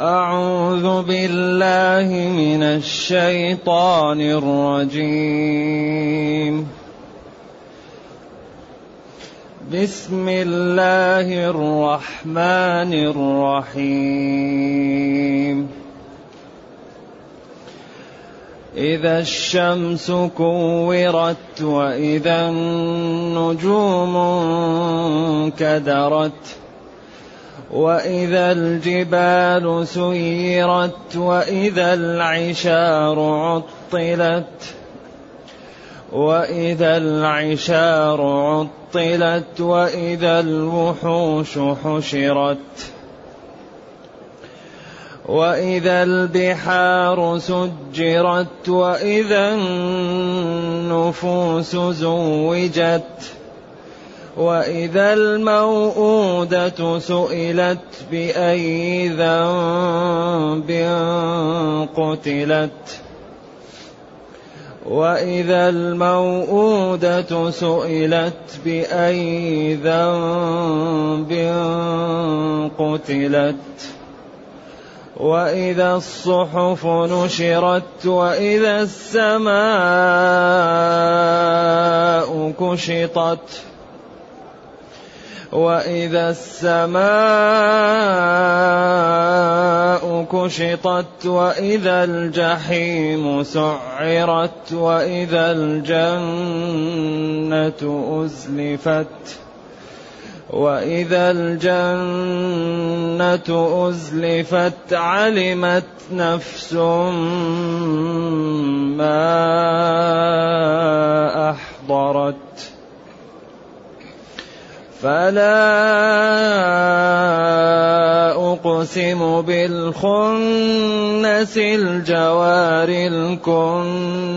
أعوذ بالله من الشيطان الرجيم. بسم الله الرحمن الرحيم. إذا الشمس كورت وإذا النجوم انكدرت وإذا الجبال سيرت وإذا العشار عطلت وإذا العشار عطلت وإذا الوحوش حشرت وإذا البحار سجرت وإذا النفوس زوجت وإذا الموءودة سئلت بأي ذنب قتلت. وإذا الموءودة سئلت بأي ذنب قتلت. وإذا الصحف نشرت وإذا السماء كشطت. واذا السماء كشطت واذا الجحيم سعرت واذا الجنه ازلفت واذا الجنه ازلفت علمت نفس ما احضرت فلا أقسم بالخنس الجوار الكنس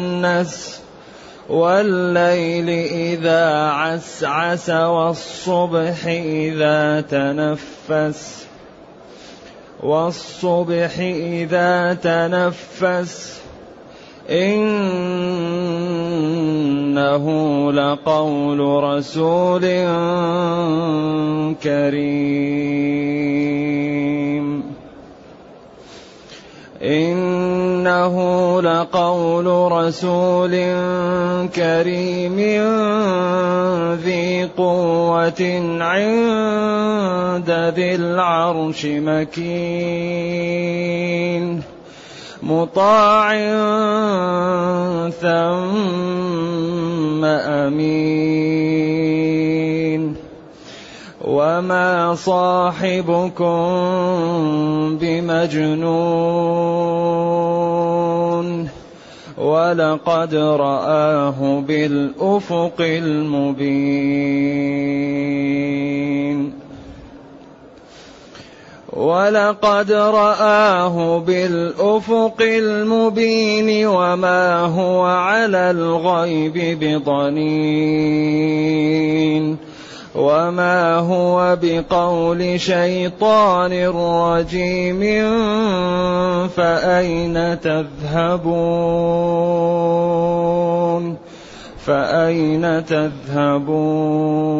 والليل إذا عسعس والصبح إذا تنفس والصبح إذا تنفس إنه لقول رسول كريم. إنه لقول رسول كريم ذي قوة عند ذي العرش مكين. مطاع ثم أمين. وما صاحبكم بمجنون. ولقد رآه بالأفق المبين. ولقد رآه بالأفق المبين وما هو على الغيب بضنين وما هو بقول شيطان رجيم فأين تذهبون فأين تذهبون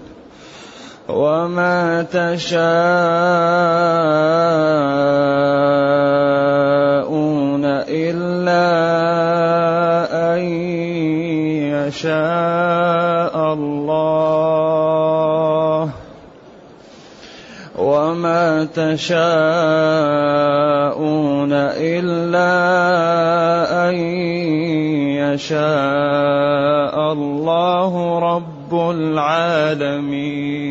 وما تشاءون إلا أن يشاء الله وما تشاءون إلا أن يشاء الله رب العالمين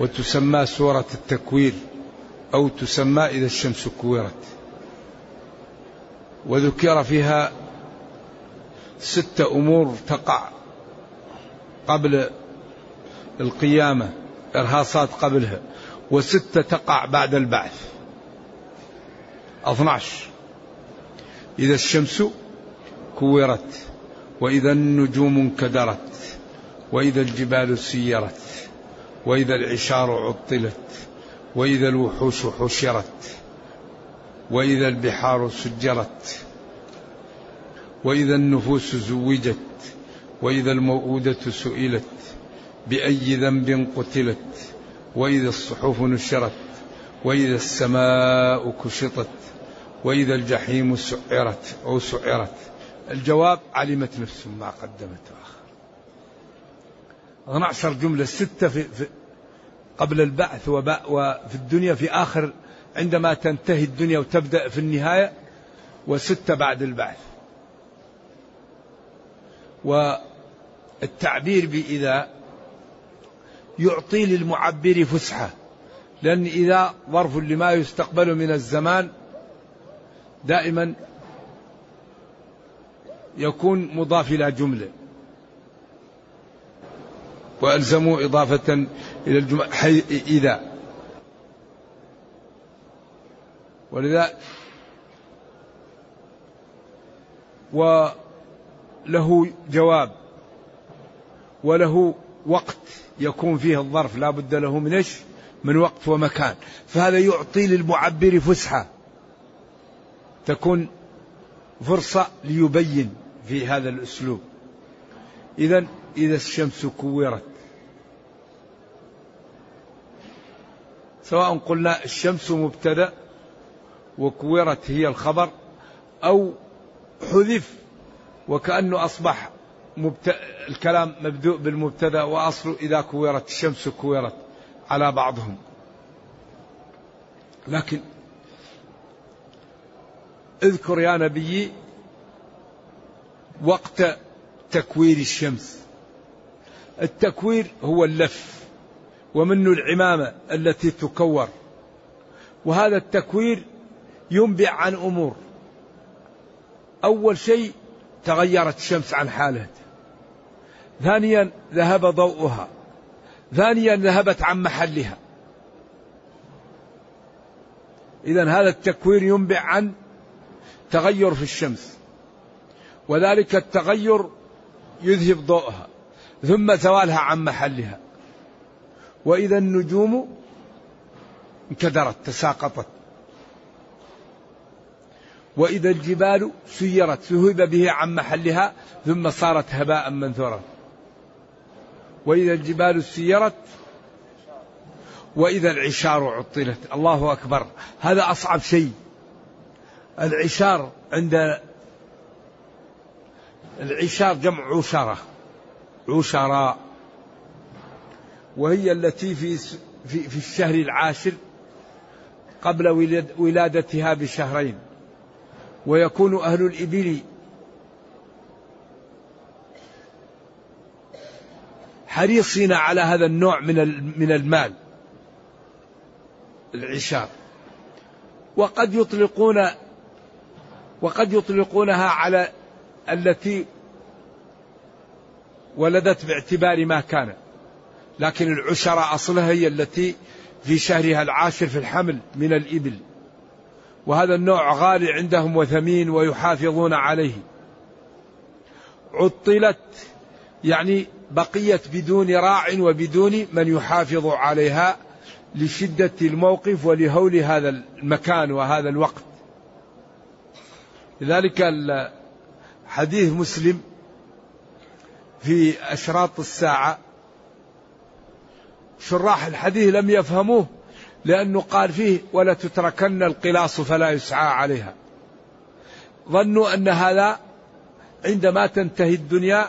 وتسمى سورة التكوير أو تسمى إذا الشمس كورت. وذكر فيها ستة أمور تقع قبل القيامة إرهاصات قبلها وستة تقع بعد البعث. 12 إذا الشمس كورت وإذا النجوم انكدرت وإذا الجبال سيرت. وإذا العشار عطلت وإذا الوحوش حشرت وإذا البحار سجرت وإذا النفوس زوجت وإذا الموءودة سئلت بأي ذنب قتلت وإذا الصحف نشرت وإذا السماء كشطت وإذا الجحيم سعرت أو سعرت. الجواب علمت نفس ما قدمت. وأخر 12 جملة ستة في, في قبل البعث وفي الدنيا في آخر عندما تنتهي الدنيا وتبدأ في النهاية وستة بعد البعث. والتعبير بإذا يعطي للمعبر فسحة لأن إذا ظرف لما يستقبل من الزمان دائما يكون مضاف إلى جملة. وألزموا إضافة إلى الجملة حي إذا. ولذا وله جواب. وله وقت يكون فيه الظرف لا بد له من إيش؟ من وقت ومكان. فهذا يعطي للمعبر فسحة. تكون فرصة ليبين في هذا الأسلوب. إذا إذا الشمس كورت سواء قلنا الشمس مبتدأ وكورت هي الخبر أو حذف وكأنه أصبح. الكلام مبدوء بالمبتدأ وأصله إذا كورت الشمس كورت على بعضهم لكن اذكر يا نبي وقت تكوير الشمس التكوير هو اللف ومنه العمامة التي تكور. وهذا التكوير ينبع عن أمور. أول شيء تغيرت الشمس عن حالها. ثانيا ذهب ضوءها. ثانيا ذهبت عن محلها. إذا هذا التكوير ينبع عن تغير في الشمس. وذلك التغير يذهب ضوءها. ثم زوالها عن محلها. وإذا النجوم انكدرت تساقطت. وإذا الجبال سيرت ذهب به عن محلها ثم صارت هباء منثورا. وإذا الجبال سيرت وإذا العشار عطلت. الله أكبر. هذا أصعب شيء. العشار عند العشار جمع عشرة. عشراء. وهي التي في في, في الشهر العاشر قبل ولادتها بشهرين. ويكون أهل الإبل حريصين على هذا النوع من من المال العشار وقد يطلقون وقد يطلقونها على التي ولدت باعتبار ما كان لكن العشرة أصلها هي التي في شهرها العاشر في الحمل من الإبل. وهذا النوع غالي عندهم وثمين ويحافظون عليه. عطلت يعني بقيت بدون راع وبدون من يحافظ عليها لشدة الموقف ولهول هذا المكان وهذا الوقت. لذلك حديث مسلم في أشراط الساعة شراح الحديث لم يفهموه لأنه قال فيه ولا تتركن القلاص فلا يسعى عليها. ظنوا أن هذا عندما تنتهي الدنيا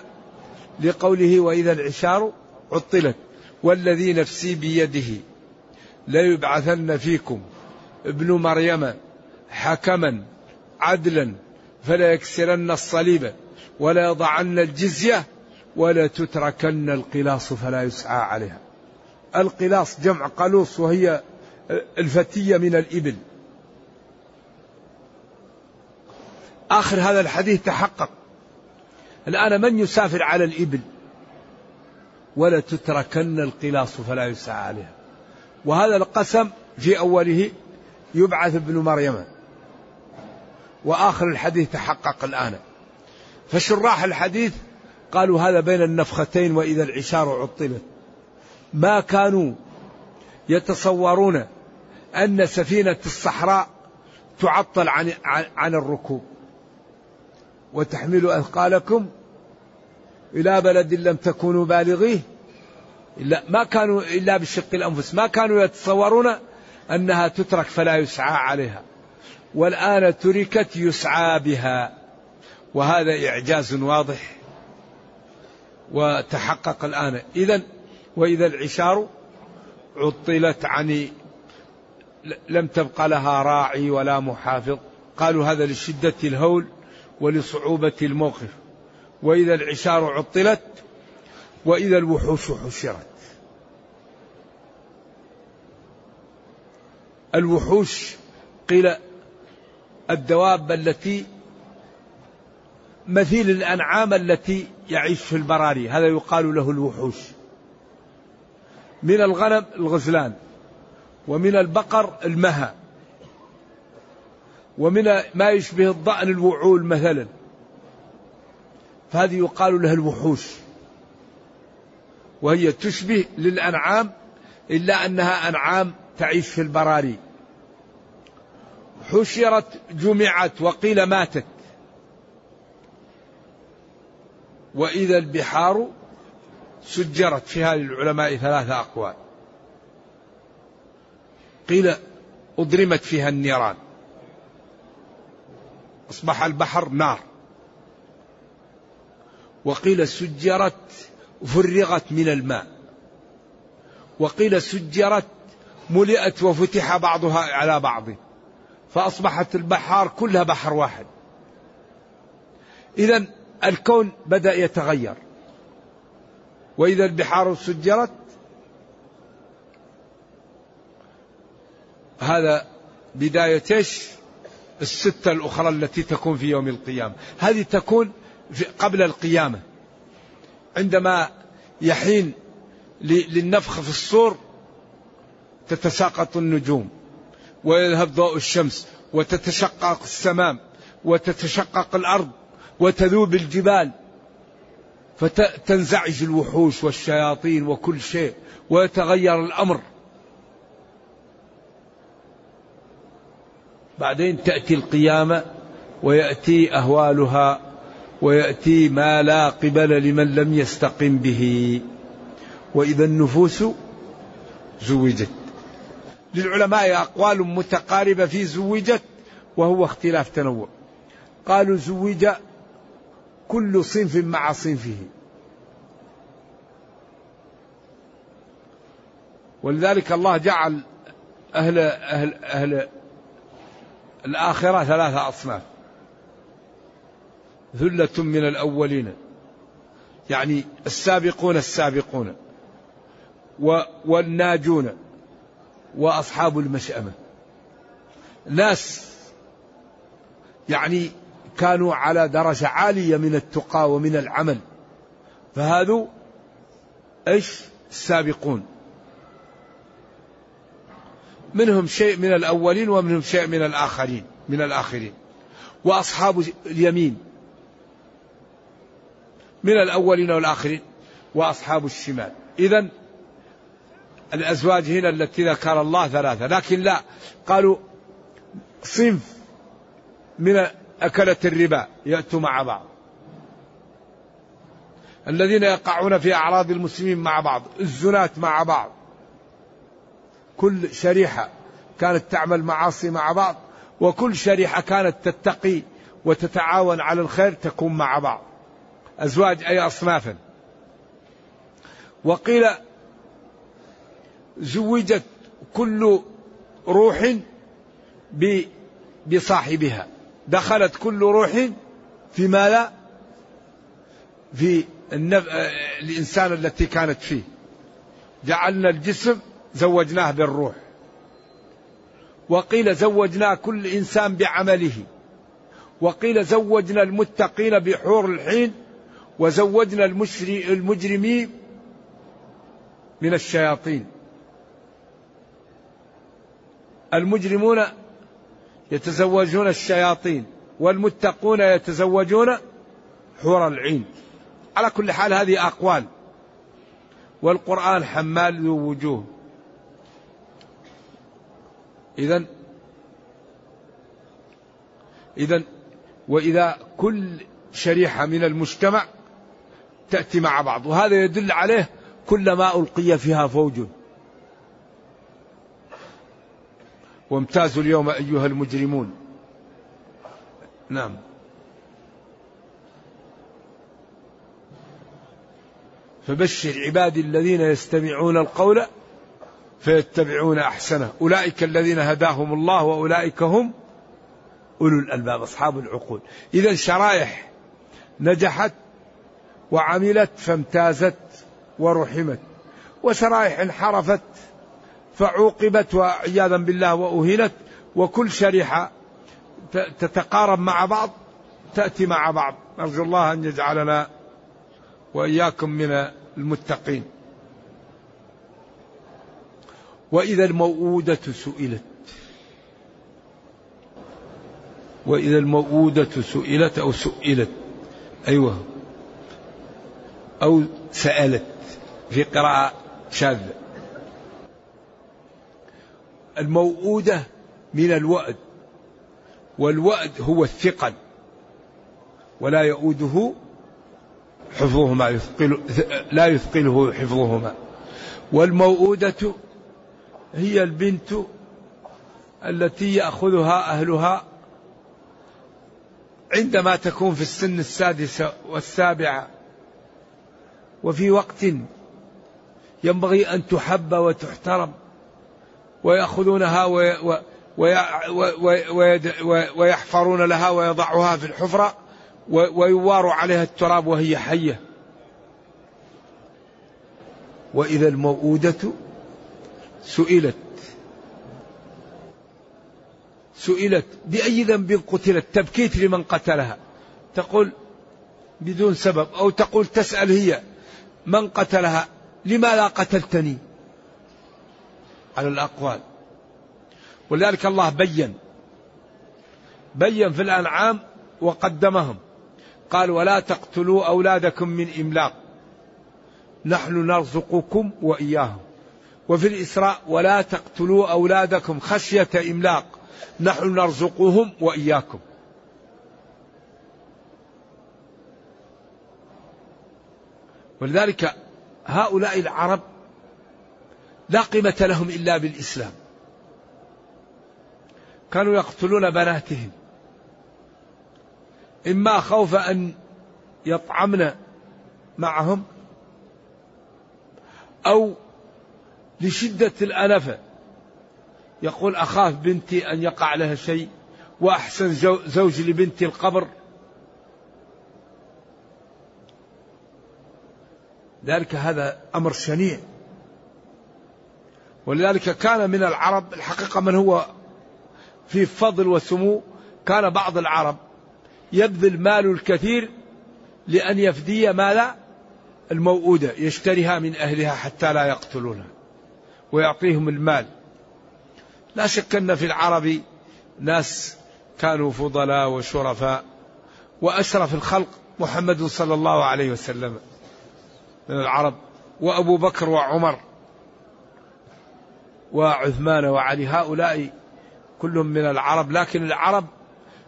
لقوله وإذا العشار عطلت والذي نفسي بيده ليبعثن فيكم ابن مريم حكما عدلا فلا يكسرن الصليب ولا يضعن الجزية ولا تتركن القلاص فلا يسعى عليها. القلاص جمع قلوص وهي الفتية من الإبل. آخر هذا الحديث تحقق. الآن من يسافر على الإبل؟ ولا تتركن القلاص فلا يسعى عليها. وهذا القسم في أوله يبعث ابن مريم. وآخر الحديث تحقق الآن. فشراح الحديث قالوا هذا بين النفختين وإذا العشار عطلت. ما كانوا يتصورون أن سفينة الصحراء تعطل عن, عن الركوب. وتحملوا أثقالكم إلى بلد لم تكونوا بالغيه. إلا ما كانوا إلا بشق الأنفس. ما كانوا يتصورون أنها تترك فلا يسعى عليها. والآن تركت يسعى بها. وهذا إعجاز واضح. وتحقق الآن. إذا وإذا العشار عطلت عن لم تبق لها راعي ولا محافظ. قالوا هذا لشدة الهول ولصعوبة الموقف. وإذا العشار عطلت وإذا الوحوش حشرت. الوحوش قيل الدواب التي مثيل الأنعام التي يعيش في البراري. هذا يقال له الوحوش. من الغنم الغزلان ومن البقر المها ومن ما يشبه الضأن الوعول مثلا. فهذه يقال لها الوحوش. وهي تشبه للأنعام إلا أنها أنعام تعيش في البراري. حشرت جمعت وقيل ماتت. وإذا البحار سجرت في هذه العلماء ثلاثة أقوال. قيل أضرمت فيها النيران. أصبح البحر نار. وقيل سجرت فرغت من الماء. وقيل سجرت ملئت وفتح بعضها على بعض. فأصبحت البحار كلها بحر واحد. إذا الكون بدأ يتغير. وإذا البحار سجرت هذا بداية إيش؟ الستة الأخرى التي تكون في يوم القيامة. هذه تكون قبل القيامة. عندما يحين للنفخ في الصور تتساقط النجوم ويذهب ضوء الشمس وتتشقق السماء وتتشقق الأرض وتذوب الجبال. فتنزعج الوحوش والشياطين وكل شيء ويتغير الأمر. بعدين تأتي القيامة ويأتي أهوالها ويأتي ما لا قبل لمن لم يستقم به. وإذا النفوس زوجت. للعلماء أقوال متقاربة في زوجت وهو اختلاف تنوع. قالوا زوج كل صنف مع صنفه. ولذلك الله جعل أهل أهل أهل الآخرة ثلاثة أصناف. ثلة من الأولين. يعني السابقون السابقون. والناجون. وأصحاب المشأمة. ناس يعني كانوا على درجة عالية من التقى ومن العمل. فهذو إيش؟ السابقون. منهم شيء من الأولين ومنهم شيء من الآخرين من الآخرين. وأصحاب اليمين. من الأولين والآخرين. وأصحاب الشمال. إذا الأزواج هنا التي ذكر الله ثلاثة. لكن لا. قالوا صنف من أكلة الربا يأتوا مع بعض. الذين يقعون في أعراض المسلمين مع بعض الزناة مع بعض. كل شريحة كانت تعمل معاصي مع بعض وكل شريحة كانت تتقي وتتعاون على الخير تكون مع بعض. أزواج أي أصنافا وقيل زوجت كل روح بصاحبها. دخلت كل روح في ما لا في النف... الإنسان التي كانت فيه. جعلنا الجسم زوجناه بالروح. وقيل زوجنا كل إنسان بعمله. وقيل زوجنا المتقين بحور الحين وزوجنا المجرمين من الشياطين. المجرمون يتزوجون الشياطين والمتقون يتزوجون حور العين. على كل حال هذه أقوال. والقرآن حمال ذو وجوه. إذا إذا وإذا كل شريحة من المجتمع تأتي مع بعض وهذا يدل عليه كلما ألقي فيها فوج. وامتازوا اليوم أيها المجرمون. نعم. فبشر عبادي الذين يستمعون القول فيتبعون أحسنه. أولئك الذين هداهم الله وأولئك هم أولو الألباب أصحاب العقول. إذا شرائح نجحت وعملت فامتازت ورحمت وشرائح انحرفت فعوقبت وعياذا بالله واهنت وكل شريحة تتقارب مع بعض تأتي مع بعض. نرجو الله أن يجعلنا وإياكم من المتقين. وإذا الموءودة سئلت. وإذا الموءودة سئلت أو سئلت أيوه. أو سألت في قراءة شاذة. الموءوده من الوأد والوأد هو الثقل ولا يؤوده حفظهما يثقل لا يثقله حفظهما. والموؤودة هي البنت التي يأخذها أهلها عندما تكون في السن السادسة والسابعة وفي وقت ينبغي أن تحب وتحترم. ويأخذونها ويحفرون لها ويضعها في الحفرة ويوار عليها التراب وهي حية. وإذا الموءودة سئلت. سئلت. بأي ذنب قتلت؟ تبكيت لمن قتلها. تقول بدون سبب. أو تقول تسأل هي من قتلها؟ لماذا قتلتني؟ على الأقوال. ولذلك الله بين. بين في الأنعام وقدمهم. قال ولا تقتلوا أولادكم من إملاق. نحن نرزقكم وإياهم. وفي الإسراء ولا تقتلوا أولادكم خشية إملاق. نحن نرزقهم وإياكم. ولذلك هؤلاء العرب لا قيمة لهم إلا بالإسلام. كانوا يقتلون بناتهم. إما خوف أن يطعمن معهم أو لشدة الأنفة يقول أخاف بنتي أن يقع لها شيء وأحسن زوج لبنتي القبر. ذلك هذا أمر شنيع. ولذلك كان من العرب الحقيقة من هو في فضل وسمو كان بعض العرب يبذل مال الكثير لأن يفدي مال الموؤودة يشتريها من أهلها حتى لا يقتلونها ويعطيهم المال. لا شك أن في العرب ناس كانوا فضلاء وشرفاء وأشرف الخلق محمد صلى الله عليه وسلم من العرب وأبو بكر وعمر وعثمان وعلي. هؤلاء كلهم من العرب لكن العرب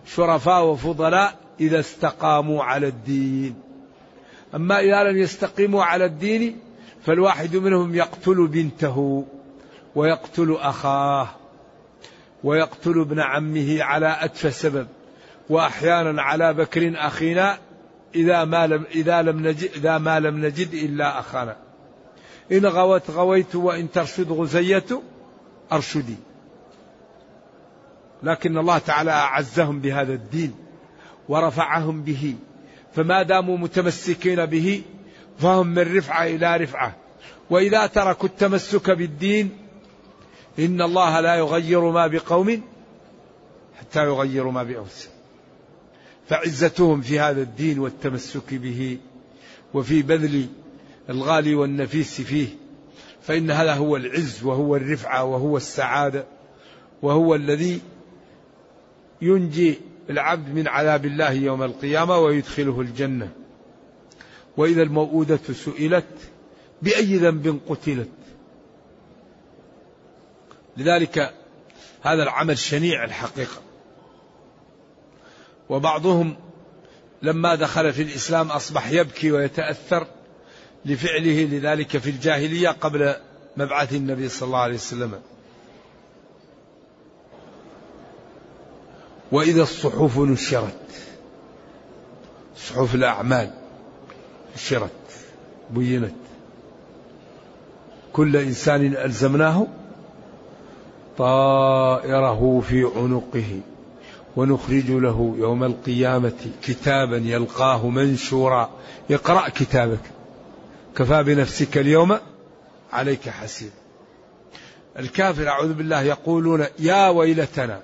شرفاء وفضلاء إذا استقاموا على الدين. أما إذا لم يستقيموا على الدين فالواحد منهم يقتل بنته ويقتل أخاه ويقتل ابن عمه على أتفه سبب. وأحيانا على بكر أخينا إذا ما لم إذا لم نجد إذا ما لم نجد إلا أخانا. إن غوت غويت وإن ترشد غزيت أرشدي. لكن الله تعالى أعزهم بهذا الدين ورفعهم به. فما داموا متمسكين به فهم من رفعة إلى رفعة. وإذا تركوا التمسك بالدين إن الله لا يغير ما بقوم حتى يغيروا ما بأنفسهم فعزتهم في هذا الدين والتمسك به وفي بذل الغالي والنفيس فيه. فإن هذا هو العز وهو الرفعة وهو السعادة وهو الذي ينجي العبد من عذاب الله يوم القيامة ويدخله الجنة. وإذا الموءودة سئلت بأي ذنب قتلت. لذلك هذا العمل شنيع الحقيقة. وبعضهم لما دخل في الإسلام أصبح يبكي ويتأثر لفعله لذلك في الجاهلية قبل مبعث النبي صلى الله عليه وسلم. وإذا الصحف نشرت صحف الأعمال نشرت بينت. كل إنسان ألزمناه طائره في عنقه ونخرج له يوم القيامة كتابا يلقاه منشورا. اقرأ كتابك. كفى بنفسك اليوم عليك حسيب. الكافر أعوذ بالله يقولون يا ويلتنا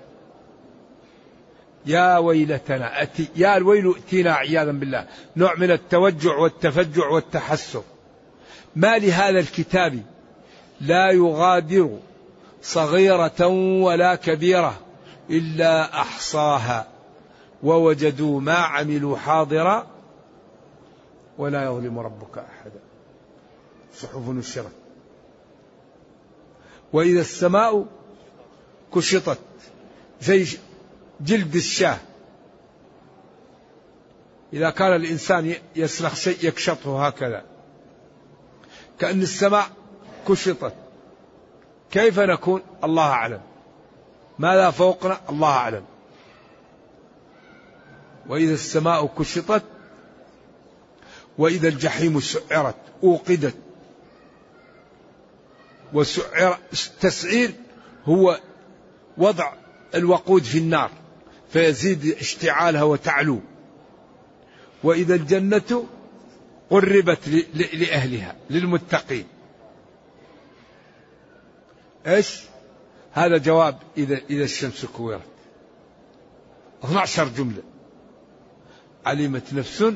يا ويلتنا أتي يا الويل ائتينا عياذا بالله. نوع من التوجع والتفجع والتحسر. ما لهذا الكتاب؟ لا يغادر صغيرة ولا كبيرة إلا أحصاها ووجدوا ما عملوا حاضرا ولا يظلم ربك أحدا. صحف نشرت وإذا السماء كشطت زي جلد الشاة. إذا كان الإنسان يسلخ شيء يكشطه هكذا. كأن السماء كشطت. كيف نكون؟ الله أعلم. ماذا فوقنا؟ الله أعلم. وإذا السماء كشطت وإذا الجحيم سعرت أوقدت. وسعر تسعير هو وضع الوقود في النار فيزيد اشتعالها وتعلو. وإذا الجنة قربت لأهلها للمتقين. إيش؟ هذا جواب إذا إذا الشمس كورت. 12 جملة. علمت نفس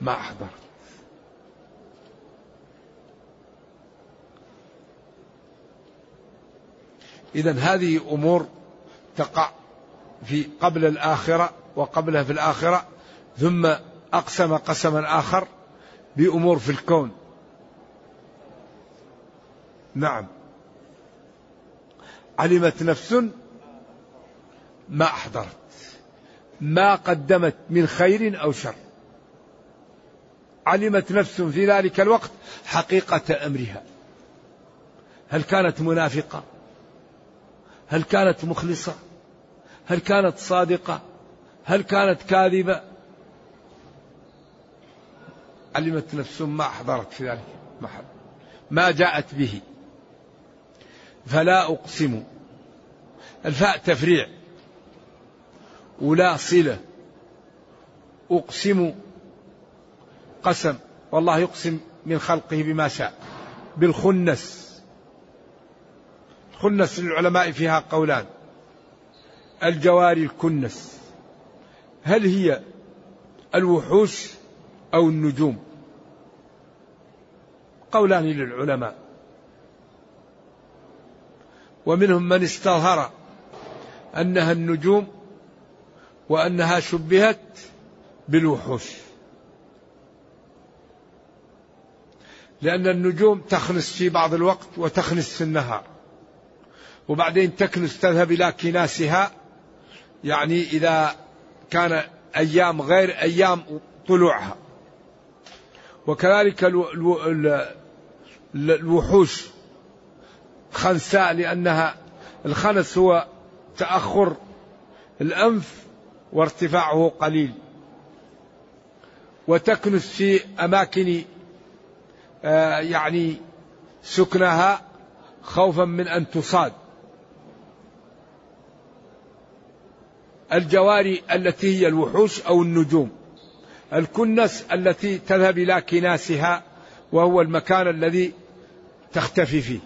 ما أحضرت إذا هذه أمور تقع في قبل الآخرة وقبلها في الآخرة ثم أقسم قسما آخر بأمور في الكون. نعم. علمت نفس ما أحضرت ما قدمت من خير أو شر. علمت نفس في ذلك الوقت حقيقة أمرها. هل كانت منافقة؟ هل كانت مخلصة؟ هل كانت صادقة؟ هل كانت كاذبة؟ علمت نفس ما أحضرت في ذلك ما جاءت به. فلا أقسم. الفاء تفريع. ولا صلة. أقسم. قسم. والله يقسم من خلقه بما شاء. بالخنس. خنس للعلماء فيها قولان. الجواري الكنس. هل هي الوحوش أو النجوم؟ قولان للعلماء. ومنهم من استظهر أنها النجوم وأنها شبهت بالوحوش. لأن النجوم تخنس في بعض الوقت وتخنس في النهار. وبعدين تكنس تذهب إلى كناسها. يعني إذا كان أيام غير أيام طلوعها. وكذلك الوحوش. خنساء لأنها الخنس هو تأخر الأنف وارتفاعه قليل. وتكنس في أماكن آه، يعني سكنها خوفا من أن تصاد. الجواري التي هي الوحوش أو النجوم. الكنس التي تذهب إلى كناسها وهو المكان الذي تختفي فيه.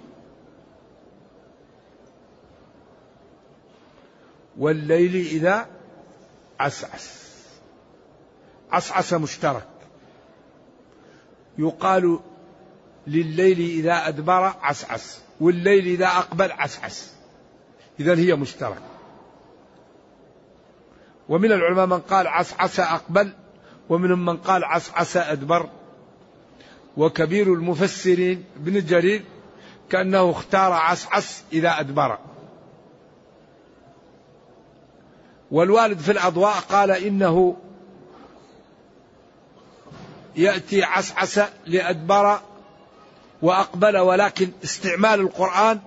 والليل إذا عسعس. عسعس مشترك. يقال لليل إذا أدبر عسعس والليل إذا أقبل عسعس. إذا هي مشترك. ومن العلماء من قال عسعس أقبل ومنهم من قال عسعس أدبر. وكبير المفسرين ابن جرير كأنه اختار عسعس إذا أدبر. والوالد في الأضواء قال إنه يأتي عسعس لأدبر وأقبل ولكن استعمال القرآن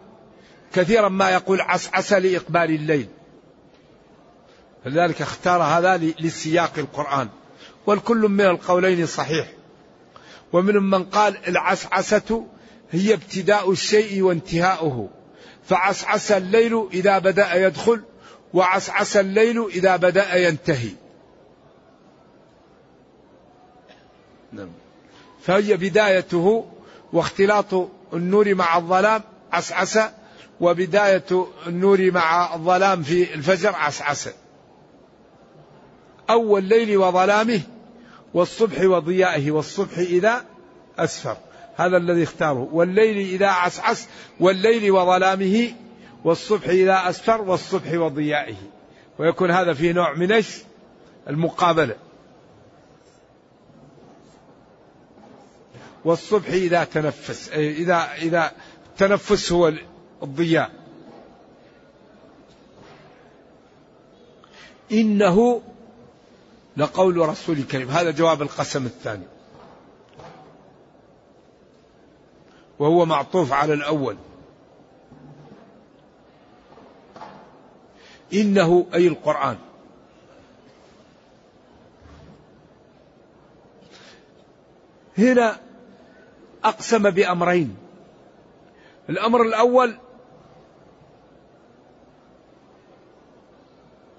كثيرا ما يقول عسعس لإقبال الليل. فلذلك اختار هذا لسياق القرآن. والكل من القولين صحيح. ومنهم من قال العسعسة هي ابتداء الشيء وانتهاؤه. فعسعس الليل إذا بدأ يدخل وعسعس الليل إذا بدأ ينتهي. نعم. فهي بدايته واختلاط النور مع الظلام عسعس وبداية النور مع الظلام في الفجر عسعس. أو الليل وظلامه والصبح وضيائه والصبح إذا أسفر. هذا الذي اختاره. والليل إذا عسعس والليل وظلامه والصبح إذا أسفر والصبح وضيائه. ويكون هذا فيه نوع من إيش؟ المقابلة. والصبح إذا تنفس إذا إذا تنفس هو الضياء. إنه لقول رسول كريم. هذا جواب القسم الثاني. وهو معطوف على الأول. إنه أي القرآن. هنا أقسم بأمرين. الأمر الأول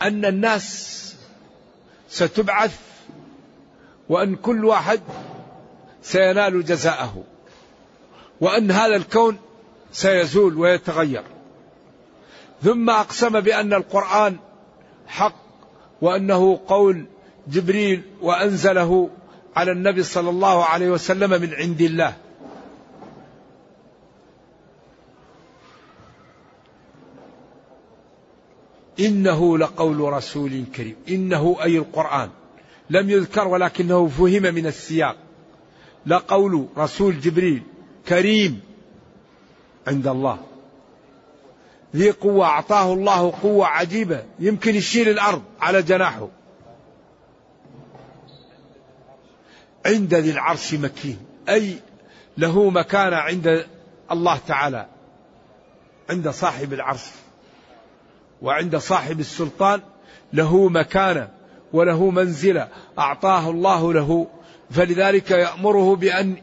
أن الناس ستبعث وأن كل واحد سينال جزاءه وأن هذا الكون سيزول ويتغير. ثم أقسم بأن القرآن حق وأنه قول جبريل وأنزله على النبي صلى الله عليه وسلم من عند الله. إنه لقول رسول كريم. إنه أي القرآن. لم يذكر ولكنه فهم من السياق. لقول رسول جبريل كريم عند الله. ذي قوة أعطاه الله قوة عجيبة. يمكن يشيل الأرض على جناحه. عند ذي العرش مكين. أي له مكانة عند الله تعالى. عند صاحب العرش. وعند صاحب السلطان له مكانة وله منزلة أعطاه الله له. فلذلك يأمره بأن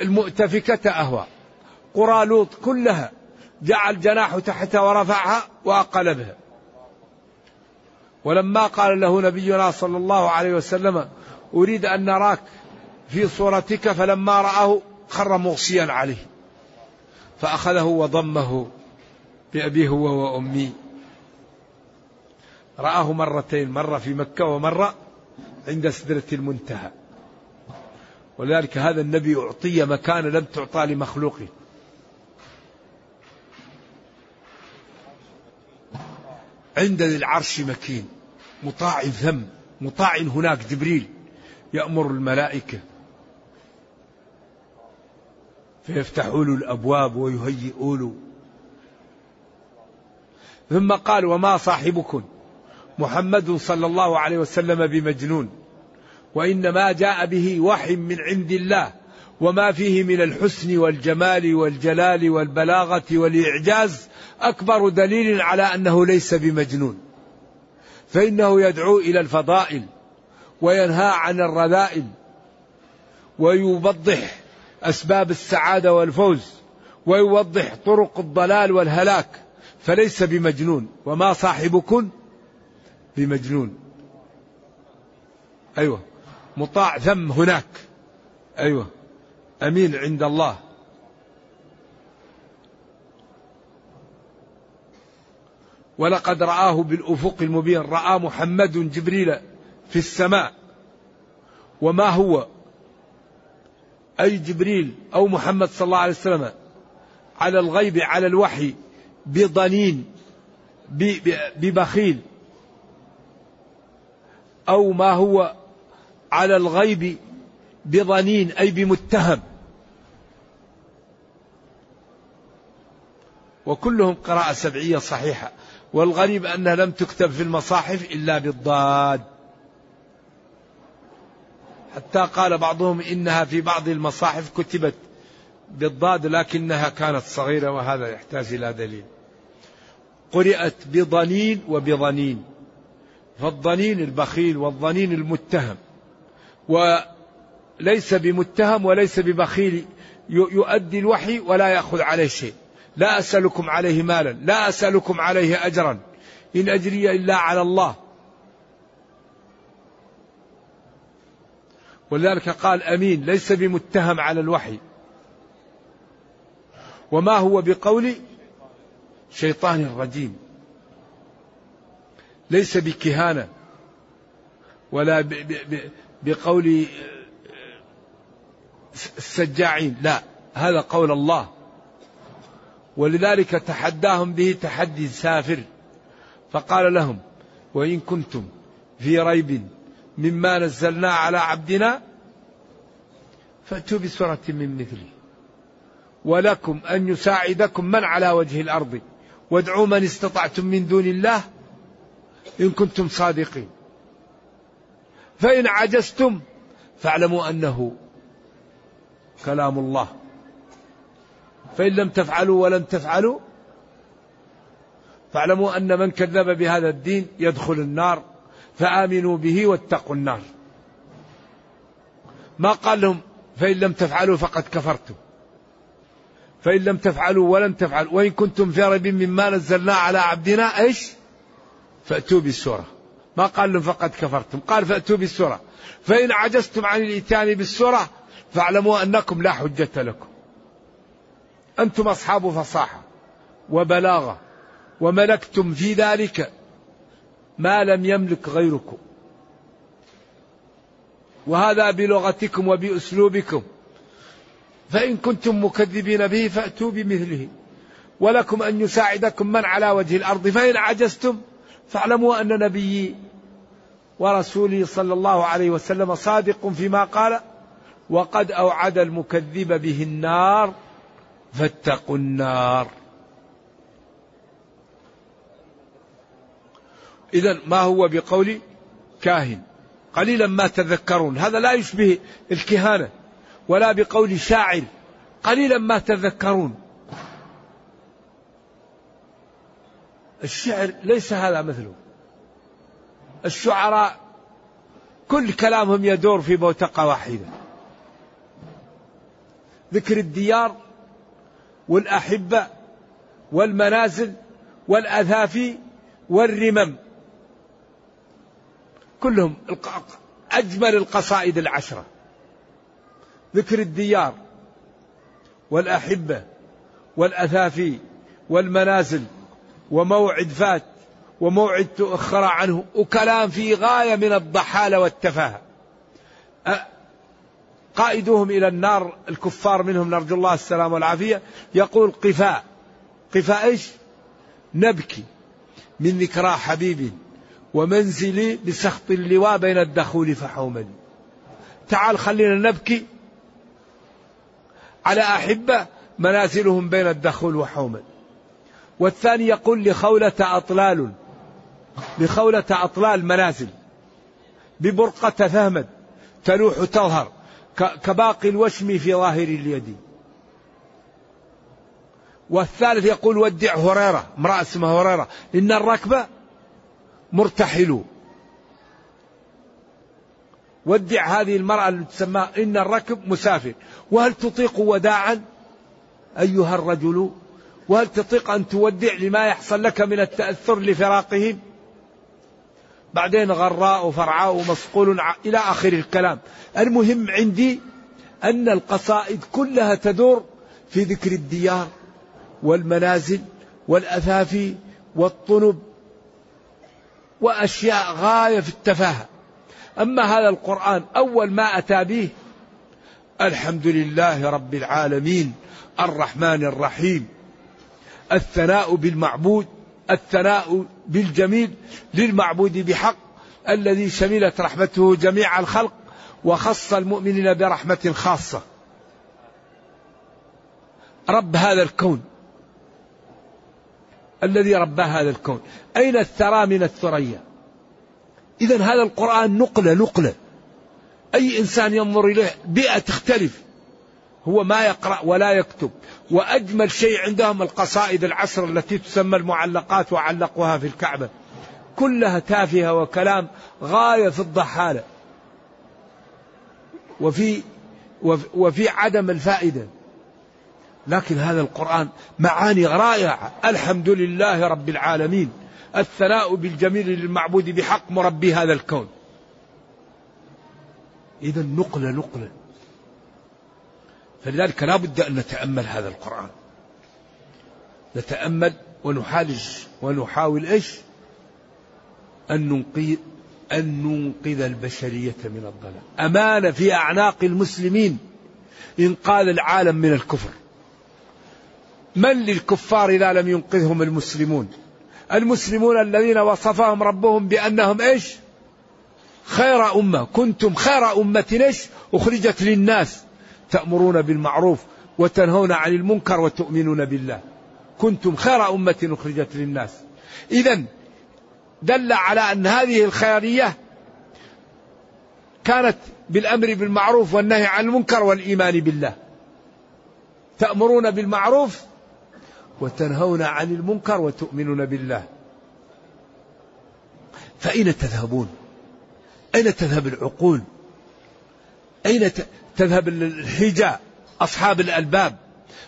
المؤتفكة أهوى. قرى لوط كلها جعل جناحه تحت ورفعها وأقلبها ولما قال له نبينا صلى الله عليه وسلم أريد أن نراك في صورتك فلما رآه خر مغشيا عليه. فأخذه وضمه بأبيه هو وأمي. رآه مرتين مرة في مكة ومرة عند سدرة المنتهى. ولذلك هذا النبي أعطي مكان لم تعطى لمخلوق عند ذي العرش مكين مطاع ثم مطاع هناك جبريل يأمر الملائكة. فيفتحوا له الأبواب ويهيئوا له. ثم قال وما صاحبكم؟ محمد صلى الله عليه وسلم بمجنون. وإنما جاء به وحي من عند الله وما فيه من الحسن والجمال والجلال والبلاغة والإعجاز أكبر دليل على أنه ليس بمجنون. فإنه يدعو إلى الفضائل وينهى عن الرذائل ويوضح أسباب السعادة والفوز ويوضح طرق الضلال والهلاك فليس بمجنون. وما صاحبكم بمجنون. أيوة. مطاع ثم هناك. أيوة. أمين عند الله. ولقد رآه بالأفق المبين. رأى محمد جبريل في السماء. وما هو؟ أي جبريل أو محمد صلى الله عليه وسلم على الغيب على الوحي بضنين ببخيل. أو ما هو على الغيب بضنين أي بمتهم. وكلهم قراءة سبعية صحيحة. والغريب أنها لم تكتب في المصاحف إلا بالضاد. حتى قال بعضهم إنها في بعض المصاحف كتبت بالضاد لكنها كانت صغيرة وهذا يحتاج إلى دليل. قرأت بضنين وبضنين فالضنين البخيل والضنين المتهم. وليس بمتهم وليس ببخيل يؤدي الوحي ولا يأخذ عليه شيء. لا أسألكم عليه مالا لا أسألكم عليه أجرا. إن أجري إلا على الله. ولذلك قال أمين ليس بمتهم على الوحي. وما هو بقول؟ شيطان رجيم ليس بكهانة ولا بقول السجاعين لا هذا قول الله. ولذلك تحداهم به تحدي سافر فقال لهم وإن كنتم في ريب مما نزلنا على عبدنا فأتوا بسورة من مثله ولكم أن يساعدكم من على وجه الأرض وادعوا من استطعتم من دون الله إن كنتم صادقين. فإن عجزتم فاعلموا أنه كلام الله. فإن لم تفعلوا ولن تفعلوا فاعلموا أن من كذب بهذا الدين يدخل النار فآمنوا به واتقوا النار. ما قال لهم فإن لم تفعلوا فقد كفرتم. فإن لم تفعلوا ولن تفعلوا. وإن كنتم في ريب مما نزلنا على عبدنا إيش؟ فأتوا بالسورة. ما قال لهم فقد كفرتم قال فأتوا بالسورة. فإن عجزتم عن الإتيان بالسورة فاعلموا أنكم لا حجة لكم. أنتم أصحاب فصاحة وبلاغة وملكتم في ذلك ما لم يملك غيركم. وهذا بلغتكم وبأسلوبكم. فإن كنتم مكذبين به فأتوا بمثله. ولكم أن يساعدكم من على وجه الأرض. فإن عجزتم فاعلموا أن نبيي ورسولي صلى الله عليه وسلم صادق فيما قال وقد أوعد المكذب به النار فاتقوا النار. إذا ما هو بقول كاهن؟ قليلا ما تذكرون. هذا لا يشبه الكهانة ولا بقول شاعر. قليلا ما تذكرون. الشعر ليس هذا مثله. الشعراء كل كلامهم يدور في بوتقة واحدة. ذكر الديار والأحبة والمنازل والأثافي والرمم. كلهم أجمل القصائد العشرة. ذكر الديار والأحبة والأثافي والمنازل وموعد فات وموعد تؤخر عنه وكلام في غاية من الضحالة والتفاهة. قائدوهم إلى النار الكفار منهم نرجو الله السلام والعافية. يقول قفاء. قفاء إيش؟ نبكي من ذكرى حبيب ومنزلي بسخط اللواء بين الدخول فحوملي تعال خلينا نبكي على أحبة منازلهم بين الدخول وحومل. والثاني يقول لخولة أطلال لخولة أطلال منازل ببرقة فهمد تلوح تظهر كباقي الوشم في ظاهر اليد. والثالث يقول ودع هريرة امرأة اسمها هريرة إن الركبة مرتحل. ودع هذه المرأة اللي تسمى إن الركب مسافر. وهل تطيق وداعا أيها الرجل؟ وهل تطيق أن تودع لما يحصل لك من التأثر لفراقهم؟ بعدين غراء وفرعاء ومصقول إلى آخر الكلام. المهم عندي أن القصائد كلها تدور في ذكر الديار والمنازل والأثافي والطنب وأشياء غاية في التفاهة. أما هذا القرآن أول ما أتى به الحمد لله رب العالمين الرحمن الرحيم. الثناء بالمعبود الثناء بالجميل للمعبود بحق الذي شملت رحمته جميع الخلق وخص المؤمنين برحمة خاصة. رب هذا الكون. الذي ربى هذا الكون. أين الثرى من الثريا؟ إذا هذا القرآن نقلة نقلة. أي إنسان ينظر إليه بيئة تختلف. هو ما يقرأ ولا يكتب. وأجمل شيء عندهم القصائد العصر التي تسمى المعلقات وعلقوها في الكعبة. كلها تافهة وكلام غاية في الضحالة. وفي وفي عدم الفائدة. لكن هذا القرآن معاني رائعة. الحمد لله رب العالمين. الثناء بالجميل للمعبود بحق مربي هذا الكون. إذا نقلة نقلة. فلذلك لا بد أن نتأمل هذا القرآن. نتأمل ونحالج ونحاول إيش؟ أن ننقذ أن ننقذ البشرية من الضلال. أمانة في أعناق المسلمين. إنقاذ العالم من الكفر. من للكفار إذا لم ينقذهم المسلمون؟ المسلمون الذين وصفهم ربهم بأنهم إيش؟ خير أمة. كنتم خير أمة إيش؟ أخرجت للناس. تأمرون بالمعروف وتنهون عن المنكر وتؤمنون بالله. كنتم خير أمة أخرجت للناس. إذا دل على أن هذه الخيرية كانت بالأمر بالمعروف والنهي عن المنكر والإيمان بالله. تأمرون بالمعروف وتنهون عن المنكر وتؤمنون بالله. فأين تذهبون؟ أين تذهب العقول؟ أين تذهب الحجة أصحاب الألباب.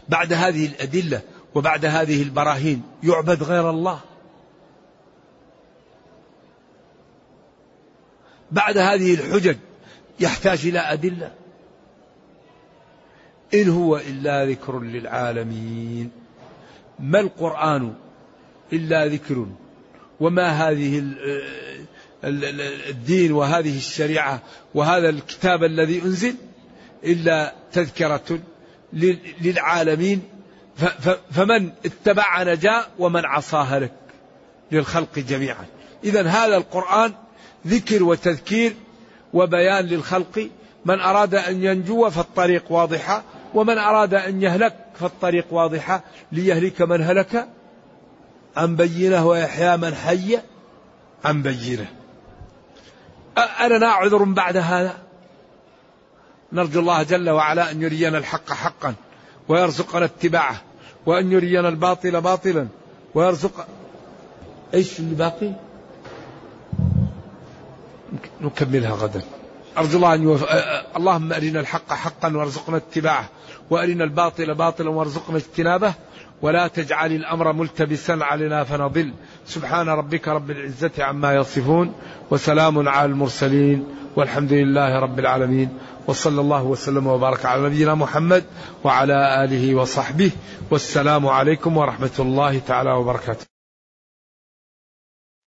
بعد هذه الأدلة وبعد هذه البراهين يعبد غير الله. بعد هذه الحجج يحتاج إلى أدلة. إن هو إلا ذكر للعالمين. ما القرآن إلا ذكر؟ وما هذه الدين وهذه الشريعة وهذا الكتاب الذي أنزل؟ إلا تذكرة للعالمين فمن اتبع نجا ومن عصى هلك للخلق جميعا. إذا هذا القرآن ذكر وتذكير وبيان للخلق من أراد أن ينجو فالطريق واضحة ومن أراد أن يهلك فالطريق واضحة. ليهلك من هلك؟ عن بينه ويحيى من حي؟ عن بينه. ألنا عذر بعد هذا؟ نرجو الله جل وعلا أن يرينا الحق حقا ويرزقنا اتباعه وأن يرينا الباطل باطلا ويرزق. إيش اللي باقي؟ نكملها غدا. أرجو الله أن يوفق اللهم أرنا الحق حقا وارزقنا اتباعه وأرنا الباطل باطلا وارزقنا اجتنابه ولا تجعل الأمر ملتبسا علينا فنضل. سبحان ربك رب العزة عما يصفون وسلام على المرسلين والحمد لله رب العالمين. وصلى الله وسلم وبارك على نبينا محمد وعلى آله وصحبه والسلام عليكم ورحمة الله تعالى وبركاته.